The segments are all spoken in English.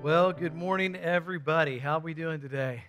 Well, good morning, everybody. How are we doing today?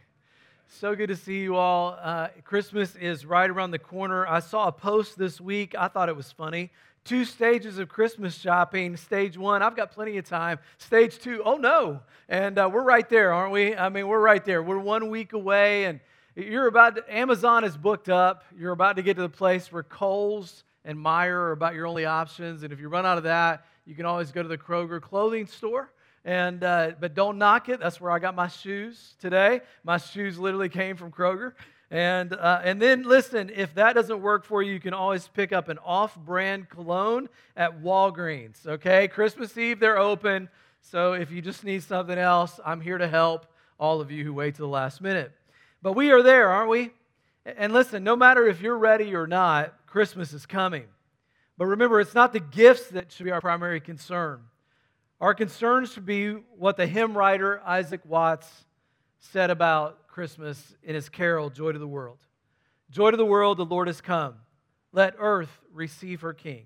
So good to see you all. Uh, Christmas is right around the corner. I saw a post this week. I thought it was funny. Two stages of Christmas shopping. Stage one, I've got plenty of time. Stage two, oh no. And uh, we're right there, aren't we? I mean, we're right there. We're one week away, and you're about to, Amazon is booked up. You're about to get to the place where Kohl's and Meijer are about your only options. And if you run out of that, you can always go to the Kroger clothing store and, uh, but don't knock it. That's where I got my shoes today. My shoes literally came from Kroger. And, uh, and then listen, if that doesn't work for you, you can always pick up an off brand cologne at Walgreens. Okay? Christmas Eve, they're open. So if you just need something else, I'm here to help all of you who wait to the last minute. But we are there, aren't we? And listen, no matter if you're ready or not, Christmas is coming. But remember, it's not the gifts that should be our primary concern. Our concern should be what the hymn writer Isaac Watts said about Christmas in his carol, Joy to the World. Joy to the world, the Lord has come. Let earth receive her King.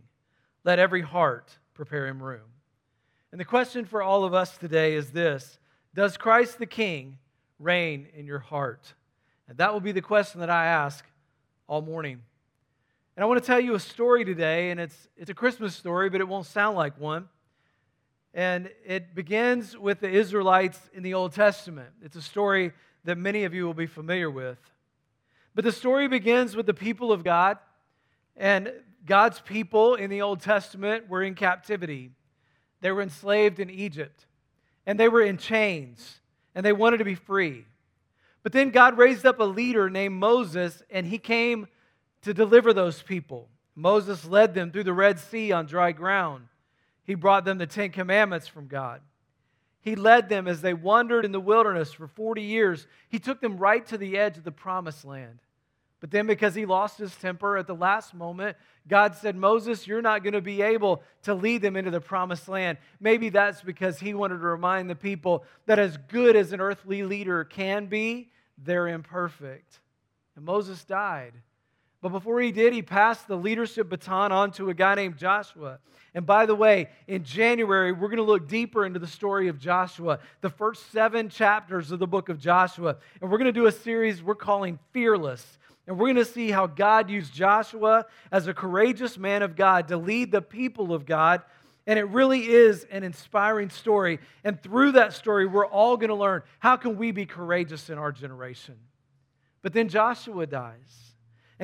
Let every heart prepare him room. And the question for all of us today is this Does Christ the King reign in your heart? And that will be the question that I ask all morning. And I want to tell you a story today, and it's, it's a Christmas story, but it won't sound like one. And it begins with the Israelites in the Old Testament. It's a story that many of you will be familiar with. But the story begins with the people of God, and God's people in the Old Testament were in captivity. They were enslaved in Egypt, and they were in chains, and they wanted to be free. But then God raised up a leader named Moses, and he came to deliver those people. Moses led them through the Red Sea on dry ground. He brought them the Ten Commandments from God. He led them as they wandered in the wilderness for 40 years. He took them right to the edge of the promised land. But then, because he lost his temper at the last moment, God said, Moses, you're not going to be able to lead them into the promised land. Maybe that's because he wanted to remind the people that as good as an earthly leader can be, they're imperfect. And Moses died. But before he did, he passed the leadership baton on to a guy named Joshua. And by the way, in January, we're going to look deeper into the story of Joshua, the first seven chapters of the book of Joshua. And we're going to do a series we're calling Fearless. And we're going to see how God used Joshua as a courageous man of God to lead the people of God. And it really is an inspiring story. And through that story, we're all going to learn how can we be courageous in our generation. But then Joshua dies.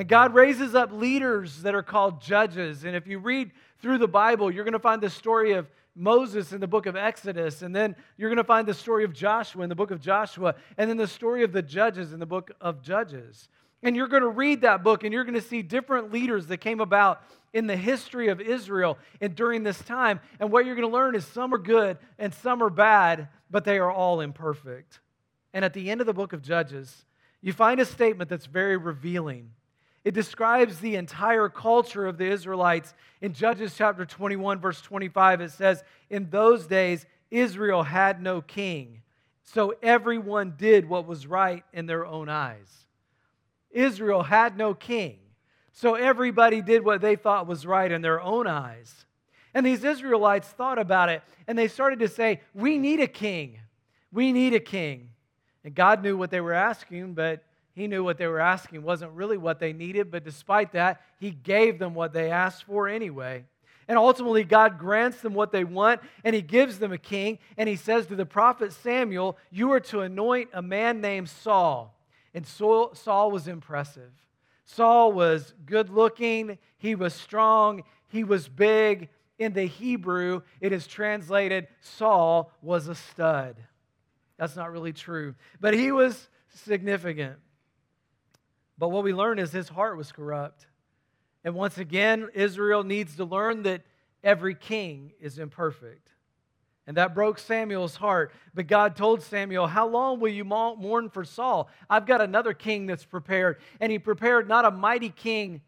And God raises up leaders that are called judges. And if you read through the Bible, you're going to find the story of Moses in the book of Exodus, and then you're going to find the story of Joshua in the book of Joshua, and then the story of the judges in the book of Judges. And you're going to read that book, and you're going to see different leaders that came about in the history of Israel and during this time. And what you're going to learn is some are good and some are bad, but they are all imperfect. And at the end of the book of Judges, you find a statement that's very revealing. It describes the entire culture of the Israelites. In Judges chapter 21, verse 25, it says, In those days, Israel had no king, so everyone did what was right in their own eyes. Israel had no king, so everybody did what they thought was right in their own eyes. And these Israelites thought about it, and they started to say, We need a king. We need a king. And God knew what they were asking, but he knew what they were asking wasn't really what they needed, but despite that, He gave them what they asked for anyway. And ultimately, God grants them what they want, and He gives them a king. And He says to the prophet Samuel, You are to anoint a man named Saul. And Saul was impressive. Saul was good looking, he was strong, he was big. In the Hebrew, it is translated Saul was a stud. That's not really true, but he was significant. But what we learn is his heart was corrupt. And once again, Israel needs to learn that every king is imperfect. And that broke Samuel's heart. But God told Samuel, How long will you mourn for Saul? I've got another king that's prepared. And he prepared not a mighty king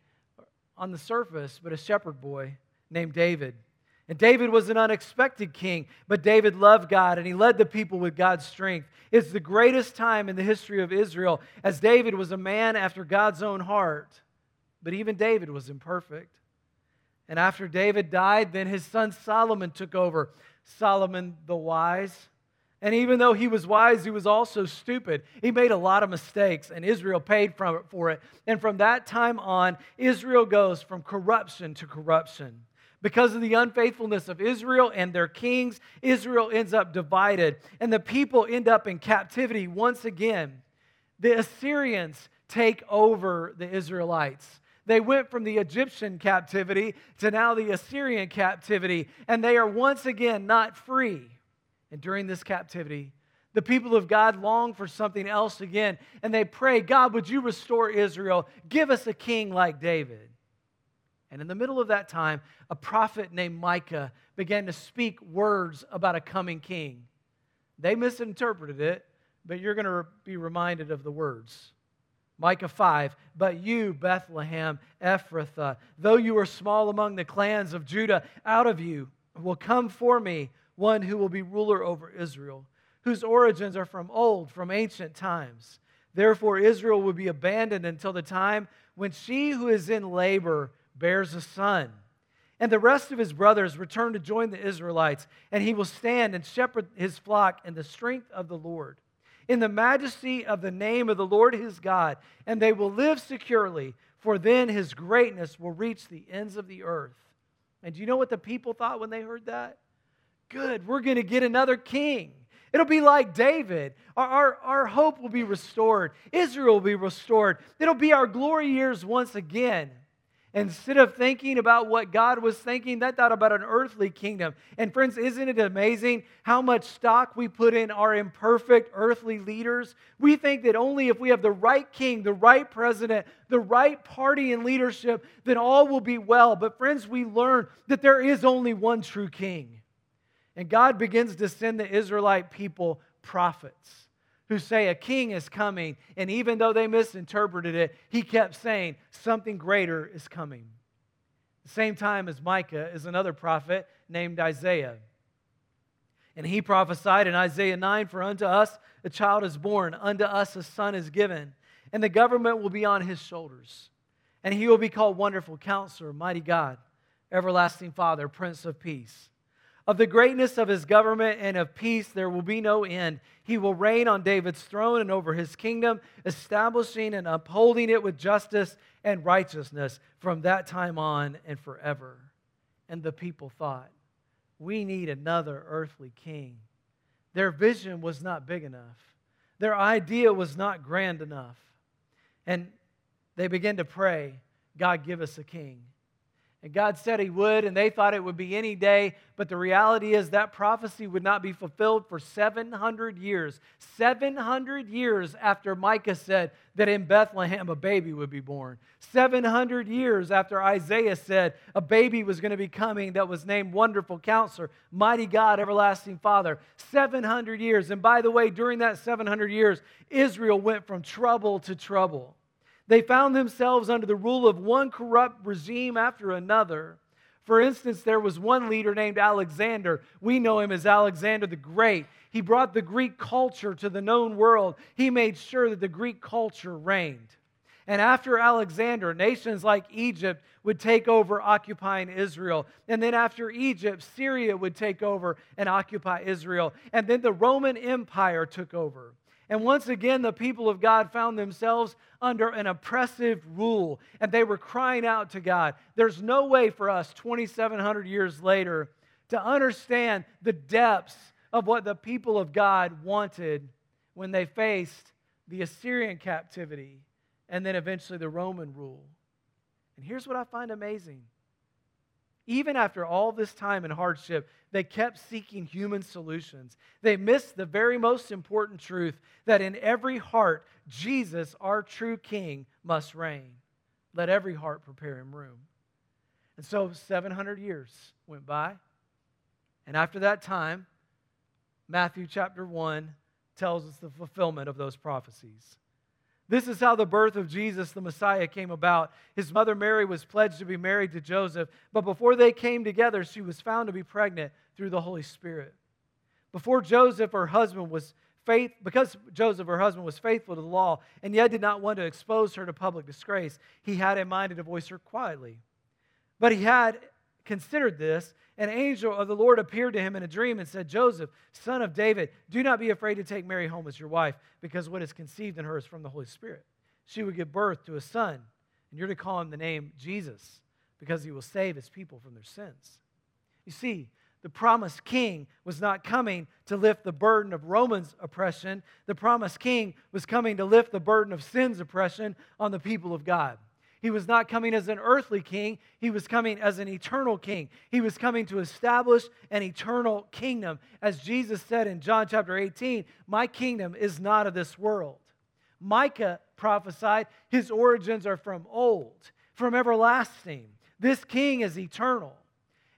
on the surface, but a shepherd boy named David. And David was an unexpected king, but David loved God and he led the people with God's strength. It's the greatest time in the history of Israel, as David was a man after God's own heart. But even David was imperfect. And after David died, then his son Solomon took over. Solomon the wise. And even though he was wise, he was also stupid. He made a lot of mistakes, and Israel paid for it. And from that time on, Israel goes from corruption to corruption. Because of the unfaithfulness of Israel and their kings, Israel ends up divided, and the people end up in captivity once again. The Assyrians take over the Israelites. They went from the Egyptian captivity to now the Assyrian captivity, and they are once again not free. And during this captivity, the people of God long for something else again, and they pray, God, would you restore Israel? Give us a king like David. And in the middle of that time, a prophet named Micah began to speak words about a coming king. They misinterpreted it, but you're going to be reminded of the words. Micah 5, but you, Bethlehem, Ephrathah, though you are small among the clans of Judah, out of you will come for me one who will be ruler over Israel, whose origins are from old, from ancient times. Therefore, Israel will be abandoned until the time when she who is in labor bears a son. And the rest of his brothers return to join the Israelites, and he will stand and shepherd his flock in the strength of the Lord, in the majesty of the name of the Lord his God, and they will live securely, for then his greatness will reach the ends of the earth. And do you know what the people thought when they heard that? good. We're going to get another king. It'll be like David. Our, our, our, hope will be restored. Israel will be restored. It'll be our glory years once again. Instead of thinking about what God was thinking, they thought about an earthly kingdom. And friends, isn't it amazing how much stock we put in our imperfect earthly leaders? We think that only if we have the right king, the right president, the right party and leadership, then all will be well. But friends, we learn that there is only one true king. And God begins to send the Israelite people prophets who say a king is coming. And even though they misinterpreted it, he kept saying something greater is coming. The same time as Micah is another prophet named Isaiah. And he prophesied in Isaiah 9 For unto us a child is born, unto us a son is given, and the government will be on his shoulders. And he will be called Wonderful Counselor, Mighty God, Everlasting Father, Prince of Peace. Of the greatness of his government and of peace, there will be no end. He will reign on David's throne and over his kingdom, establishing and upholding it with justice and righteousness from that time on and forever. And the people thought, we need another earthly king. Their vision was not big enough, their idea was not grand enough. And they began to pray, God, give us a king. And God said He would, and they thought it would be any day. But the reality is that prophecy would not be fulfilled for 700 years. 700 years after Micah said that in Bethlehem a baby would be born. 700 years after Isaiah said a baby was going to be coming that was named Wonderful Counselor, Mighty God, Everlasting Father. 700 years. And by the way, during that 700 years, Israel went from trouble to trouble. They found themselves under the rule of one corrupt regime after another. For instance, there was one leader named Alexander. We know him as Alexander the Great. He brought the Greek culture to the known world. He made sure that the Greek culture reigned. And after Alexander, nations like Egypt would take over, occupying Israel. And then after Egypt, Syria would take over and occupy Israel. And then the Roman Empire took over. And once again, the people of God found themselves under an oppressive rule, and they were crying out to God. There's no way for us, 2,700 years later, to understand the depths of what the people of God wanted when they faced the Assyrian captivity and then eventually the Roman rule. And here's what I find amazing even after all this time and hardship, they kept seeking human solutions. They missed the very most important truth that in every heart, Jesus, our true King, must reign. Let every heart prepare him room. And so 700 years went by. And after that time, Matthew chapter 1 tells us the fulfillment of those prophecies. This is how the birth of Jesus, the Messiah, came about. His mother Mary was pledged to be married to Joseph, but before they came together, she was found to be pregnant through the Holy Spirit. Before Joseph, her husband, was faith because Joseph, her husband, was faithful to the law and yet did not want to expose her to public disgrace, he had in mind to divorce her quietly. But he had considered this, an angel of the Lord appeared to him in a dream and said, Joseph, son of David, do not be afraid to take Mary home as your wife, because what is conceived in her is from the Holy Spirit. She will give birth to a son, and you're to call him the name Jesus, because he will save his people from their sins. You see, the promised king was not coming to lift the burden of Romans' oppression. The promised king was coming to lift the burden of sin's oppression on the people of God. He was not coming as an earthly king, he was coming as an eternal king. He was coming to establish an eternal kingdom. As Jesus said in John chapter 18, My kingdom is not of this world. Micah prophesied his origins are from old, from everlasting. This king is eternal.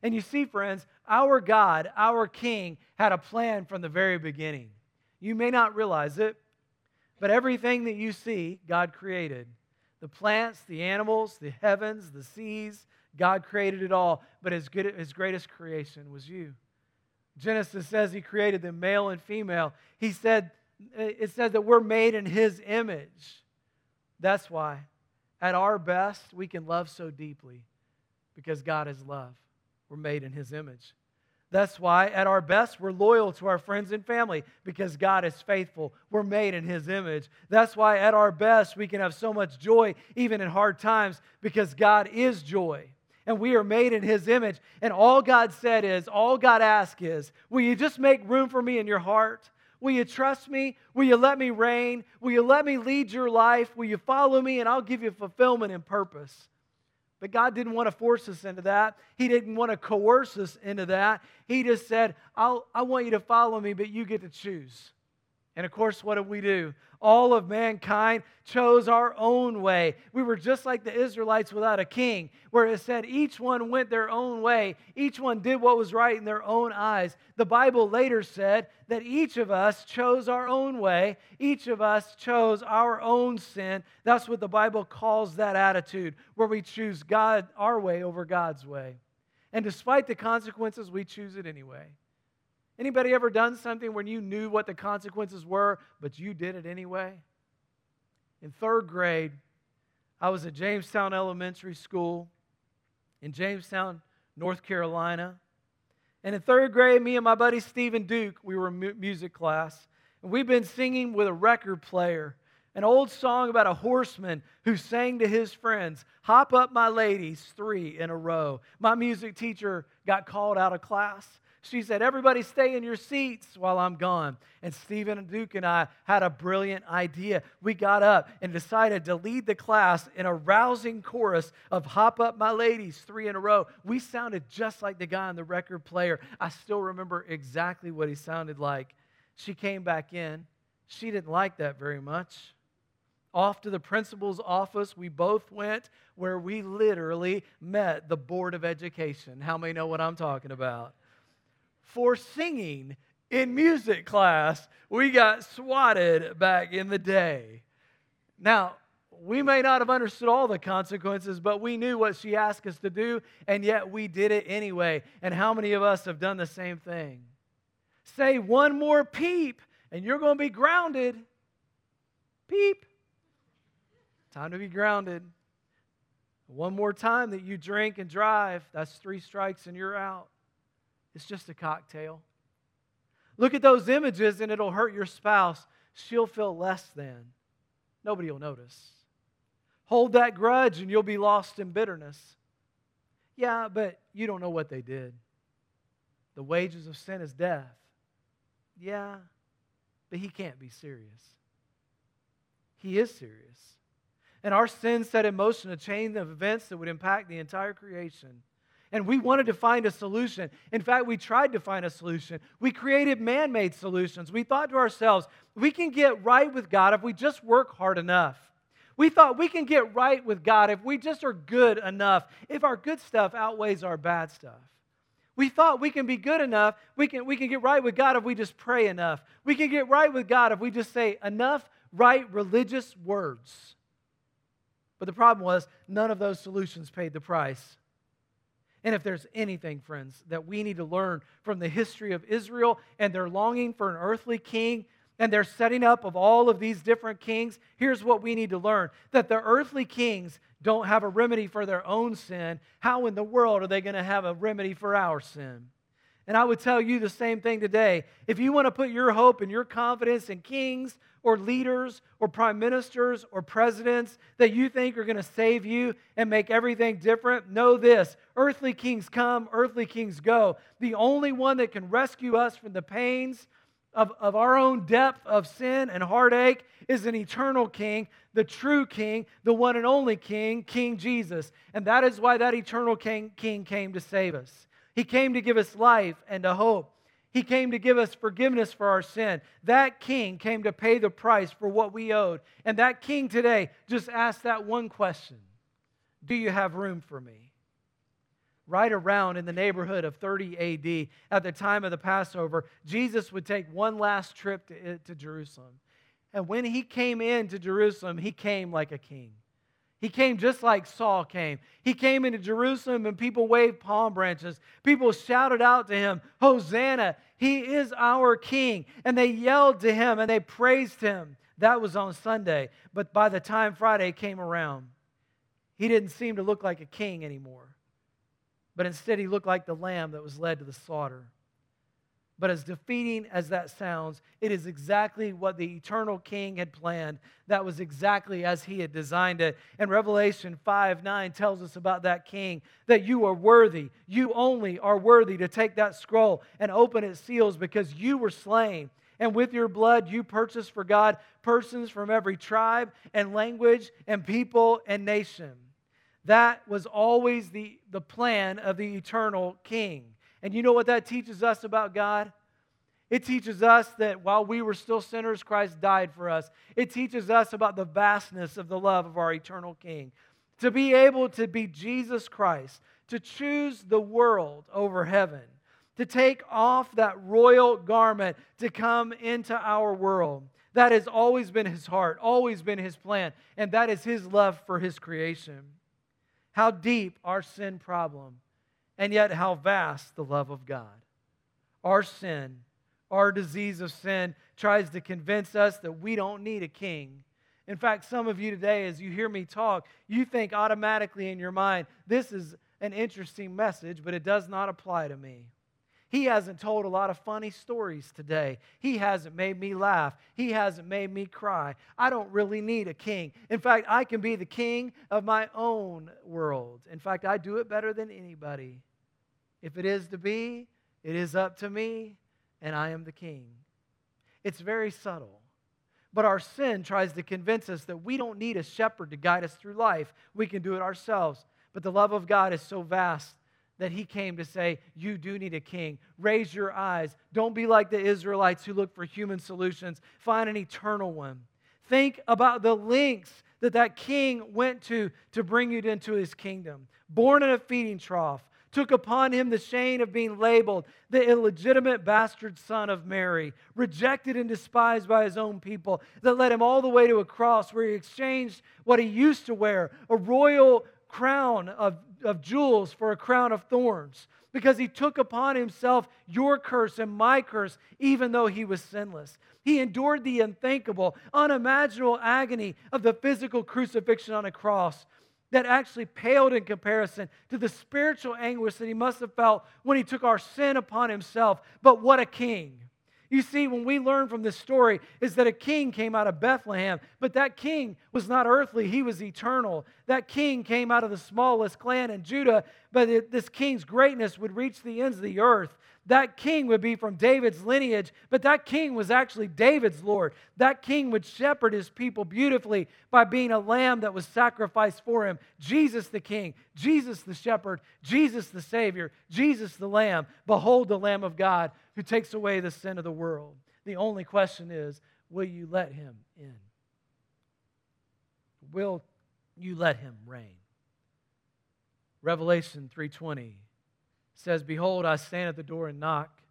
And you see, friends, our God, our King, had a plan from the very beginning. You may not realize it, but everything that you see, God created the plants, the animals, the heavens, the seas. God created it all, but his, good, his greatest creation was you. Genesis says he created them male and female. He said, it says that we're made in his image. That's why, at our best, we can love so deeply because God is love. We're made in his image. That's why, at our best, we're loyal to our friends and family because God is faithful. We're made in His image. That's why, at our best, we can have so much joy even in hard times because God is joy. And we are made in His image. And all God said is, all God asked is, Will you just make room for me in your heart? Will you trust me? Will you let me reign? Will you let me lead your life? Will you follow me? And I'll give you fulfillment and purpose. But God didn't want to force us into that. He didn't want to coerce us into that. He just said, I'll, I want you to follow me, but you get to choose. And of course, what did we do? all of mankind chose our own way. We were just like the Israelites without a king, where it said each one went their own way, each one did what was right in their own eyes. The Bible later said that each of us chose our own way, each of us chose our own sin. That's what the Bible calls that attitude, where we choose God our way over God's way. And despite the consequences, we choose it anyway. Anybody ever done something when you knew what the consequences were, but you did it anyway? In third grade, I was at Jamestown Elementary School in Jamestown, North Carolina. And in third grade, me and my buddy Stephen Duke, we were in music class. And we've been singing with a record player an old song about a horseman who sang to his friends, Hop up, my ladies, three in a row. My music teacher got called out of class she said, Everybody stay in your seats while I'm gone. And Stephen and Duke and I had a brilliant idea. We got up and decided to lead the class in a rousing chorus of Hop Up My Ladies, three in a row. We sounded just like the guy on the record player. I still remember exactly what he sounded like. She came back in. She didn't like that very much. Off to the principal's office, we both went, where we literally met the Board of Education. How many know what I'm talking about? For singing in music class. We got swatted back in the day. Now, we may not have understood all the consequences, but we knew what she asked us to do, and yet we did it anyway. And how many of us have done the same thing? Say one more peep, and you're going to be grounded. Peep. Time to be grounded. One more time that you drink and drive, that's three strikes and you're out. It's just a cocktail. Look at those images and it'll hurt your spouse. She'll feel less than. Nobody will notice. Hold that grudge and you'll be lost in bitterness. Yeah, but you don't know what they did. The wages of sin is death. Yeah, but he can't be serious. He is serious. And our sin set in motion a chain of events that would impact the entire creation and we wanted to find a solution. In fact, we tried to find a solution. We created man made solutions. We thought to ourselves, we can get right with God if we just work hard enough. We thought we can get right with God if we just are good enough, if our good stuff outweighs our bad stuff. We thought we can be good enough, we can, we can get right with God if we just pray enough. We can get right with God if we just say enough right religious words. But the problem was, none of those solutions paid the price. And if there's anything, friends, that we need to learn from the history of Israel and their longing for an earthly king, and they're setting up of all of these different kings, here's what we need to learn that the earthly kings don't have a remedy for their own sin. How in the world are they going to have a remedy for our sin? And I would tell you the same thing today. If you want to put your hope and your confidence in kings or leaders or prime ministers or presidents that you think are going to save you and make everything different, know this earthly kings come, earthly kings go. The only one that can rescue us from the pains of, of our own depth of sin and heartache is an eternal king, the true king, the one and only king, King Jesus. And that is why that eternal king, king came to save us. He came to give us life and a hope. He came to give us forgiveness for our sin. That king came to pay the price for what we owed. And that king today just asked that one question Do you have room for me? Right around in the neighborhood of 30 AD, at the time of the Passover, Jesus would take one last trip to, eh, to Jerusalem. And when he came into Jerusalem, he came like a king. He came just like Saul came. He came into Jerusalem and people waved palm branches. People shouted out to him, Hosanna, he is our king. And they yelled to him and they praised him. That was on Sunday. But by the time Friday came around, he didn't seem to look like a king anymore. But instead, he looked like the lamb that was led to the slaughter. But as defeating as that sounds, it is exactly what the eternal king had planned. That was exactly as he had designed it. And Revelation 5 9 tells us about that king that you are worthy. You only are worthy to take that scroll and open its seals because you were slain. And with your blood, you purchased for God persons from every tribe and language and people and nation. That was always the, the plan of the eternal king. And you know what that teaches us about God? It teaches us that while we were still sinners, Christ died for us. It teaches us about the vastness of the love of our eternal King. To be able to be Jesus Christ, to choose the world over heaven, to take off that royal garment to come into our world. That has always been his heart, always been his plan, and that is his love for his creation. How deep our sin problem and yet how vast the love of God. Our sin, our disease of sin, tries to convince us that we don't need a king. In fact, some of you today, as you hear me talk, you think automatically in your mind, this is an interesting message, but it does not apply to me. He hasn't told a lot of funny stories today. He hasn't made me laugh. He hasn't made me cry. I don't really need a king. In fact, I can be the king of my own world. In fact, I do it better than anybody. If it is to be, it is up to me, and I am the king. It's very subtle. But our sin tries to convince us that we don't need a shepherd to guide us through life. We can do it ourselves. But the love of God is so vast that he came to say, You do need a king. Raise your eyes. Don't be like the Israelites who look for human solutions. Find an eternal one. Think about the lengths that that king went to to bring you into his kingdom. Born in a feeding trough, took upon him the shame of being labeled the illegitimate bastard son of Mary, rejected and despised by his own people, that led him all the way to a cross where he exchanged what he used to wear, a royal crown of, of jewels for a crown of thorns because he took upon himself your curse and my curse, even though he was sinless. He endured the unthinkable, unimaginable agony of the physical crucifixion on a cross that actually paled in comparison to the spiritual anguish that he must have felt when he took our sin upon himself. But what a king! You see, when we learn from this story, is that a king came out of Bethlehem, but that king was not earthly, he was eternal. That king came out of the smallest clan in Judah, but this king's greatness would reach the ends of the earth. That king would be from David's lineage, but that king was actually David's Lord. That king would shepherd his people beautifully by being a lamb that was sacrificed for him. Jesus the king, Jesus the shepherd, Jesus the Savior, Jesus the lamb. Behold the Lamb of God who takes away the sin of the world. The only question is will you let him in? Will you let him reign? Revelation 3:20 says, "Behold, I stand at the door and knock.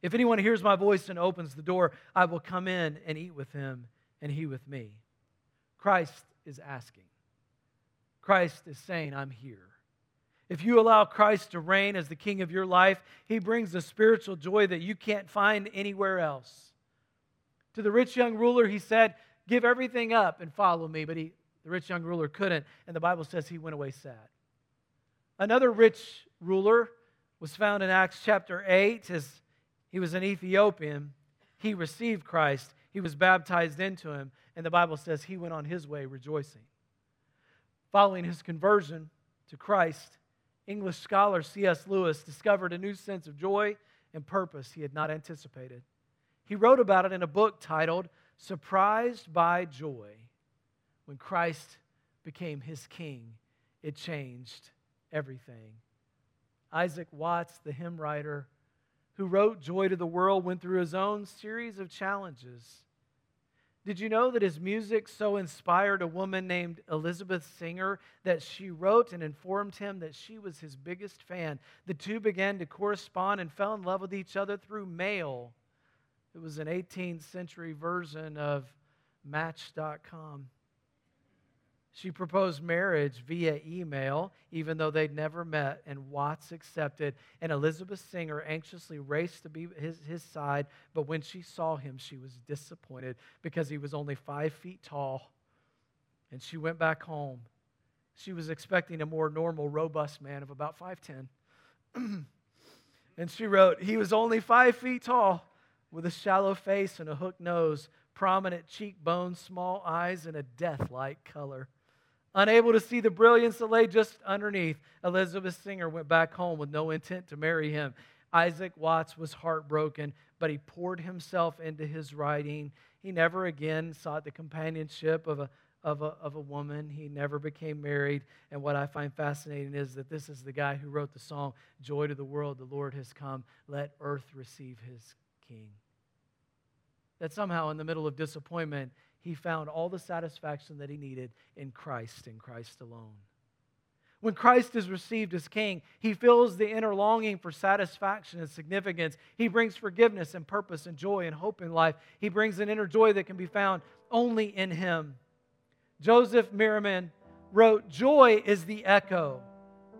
If anyone hears my voice and opens the door, I will come in and eat with him and he with me." Christ is asking. Christ is saying, "I'm here." If you allow Christ to reign as the king of your life, he brings a spiritual joy that you can't find anywhere else. To the rich young ruler, he said, Give everything up and follow me. But he, the rich young ruler couldn't, and the Bible says he went away sad. Another rich ruler was found in Acts chapter 8 as he was an Ethiopian. He received Christ, he was baptized into him, and the Bible says he went on his way rejoicing. Following his conversion to Christ, English scholar C.S. Lewis discovered a new sense of joy and purpose he had not anticipated. He wrote about it in a book titled Surprised by Joy. When Christ became his king, it changed everything. Isaac Watts, the hymn writer who wrote Joy to the World, went through his own series of challenges. Did you know that his music so inspired a woman named Elizabeth Singer that she wrote and informed him that she was his biggest fan? The two began to correspond and fell in love with each other through mail. It was an 18th century version of Match.com. She proposed marriage via email, even though they'd never met, and Watts accepted. And Elizabeth Singer anxiously raced to be his, his side, but when she saw him, she was disappointed because he was only five feet tall. And she went back home. She was expecting a more normal, robust man of about 5'10. and she wrote, He was only five feet tall, with a shallow face and a hooked nose, prominent cheekbones, small eyes, and a death like color. Unable to see the brilliance that lay just underneath, Elizabeth Singer went back home with no intent to marry him. Isaac Watts was heartbroken, but he poured himself into his writing. He never again sought the companionship of a, of a, of a woman. He never became married. And what I find fascinating is that this is the guy who wrote the song, Joy to the World, the Lord has come. Let earth receive his king. That somehow, in the middle of disappointment, he found all the satisfaction that he needed in Christ and Christ alone. When Christ is received as king, he fills the inner longing for satisfaction and significance. He brings forgiveness and purpose and joy and hope in life. He brings an inner joy that can be found only in him. Joseph Marmion wrote Joy is the echo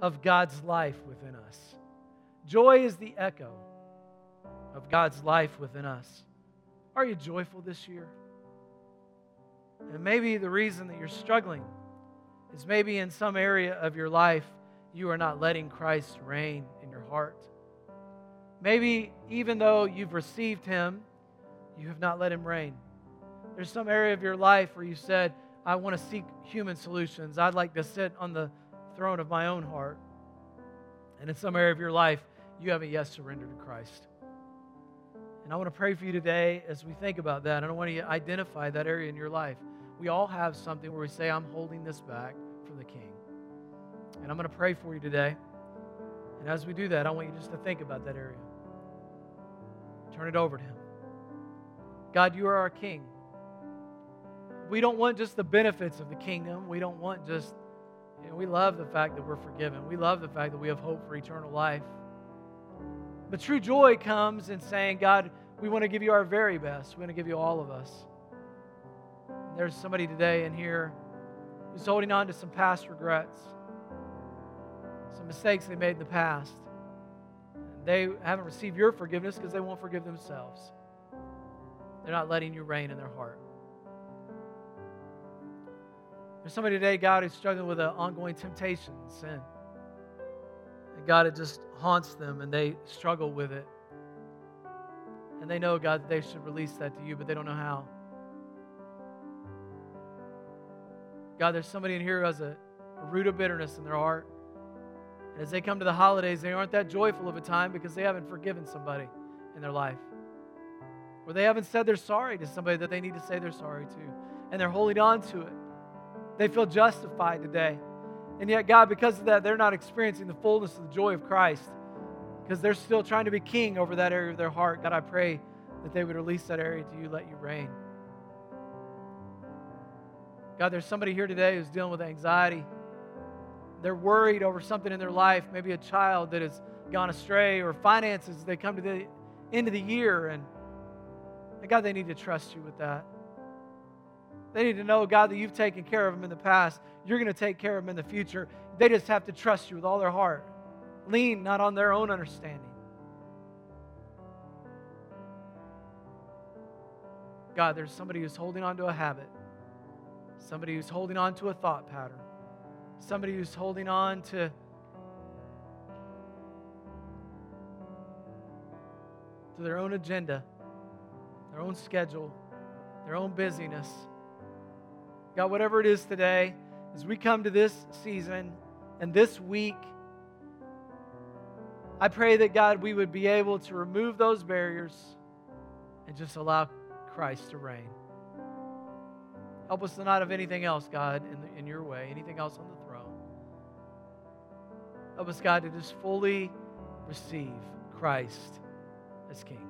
of God's life within us. Joy is the echo of God's life within us. Are you joyful this year? And maybe the reason that you're struggling is maybe in some area of your life you are not letting Christ reign in your heart. Maybe even though you've received Him, you have not let Him reign. There's some area of your life where you said, I want to seek human solutions. I'd like to sit on the throne of my own heart. And in some area of your life, you haven't yet surrendered to Christ. And I want to pray for you today as we think about that. I don't want you to identify that area in your life. We all have something where we say, I'm holding this back from the King. And I'm going to pray for you today. And as we do that, I want you just to think about that area. Turn it over to Him. God, you are our King. We don't want just the benefits of the kingdom. We don't want just, you know, we love the fact that we're forgiven. We love the fact that we have hope for eternal life. But true joy comes in saying, God, we want to give you our very best. We want to give you all of us. There's somebody today in here who's holding on to some past regrets, some mistakes they made in the past. They haven't received your forgiveness because they won't forgive themselves. They're not letting you reign in their heart. There's somebody today, God, who's struggling with an ongoing temptation sin. And God, it just haunts them and they struggle with it. And they know, God, that they should release that to you, but they don't know how. God, there's somebody in here who has a, a root of bitterness in their heart. And as they come to the holidays, they aren't that joyful of a time because they haven't forgiven somebody in their life. Or they haven't said they're sorry to somebody that they need to say they're sorry to. And they're holding on to it. They feel justified today. And yet, God, because of that, they're not experiencing the fullness of the joy of Christ because they're still trying to be king over that area of their heart. God, I pray that they would release that area to you, let you reign. God, there's somebody here today who's dealing with anxiety. They're worried over something in their life, maybe a child that has gone astray or finances. They come to the end of the year and, and God, they need to trust you with that. They need to know, God, that you've taken care of them in the past. You're going to take care of them in the future. They just have to trust you with all their heart. Lean not on their own understanding. God, there's somebody who's holding on to a habit, somebody who's holding on to a thought pattern, somebody who's holding on to to their own agenda, their own schedule, their own busyness. God, whatever it is today, as we come to this season and this week, I pray that God, we would be able to remove those barriers and just allow Christ to reign. Help us to not have anything else, God, in, the, in your way, anything else on the throne. Help us, God, to just fully receive Christ as King.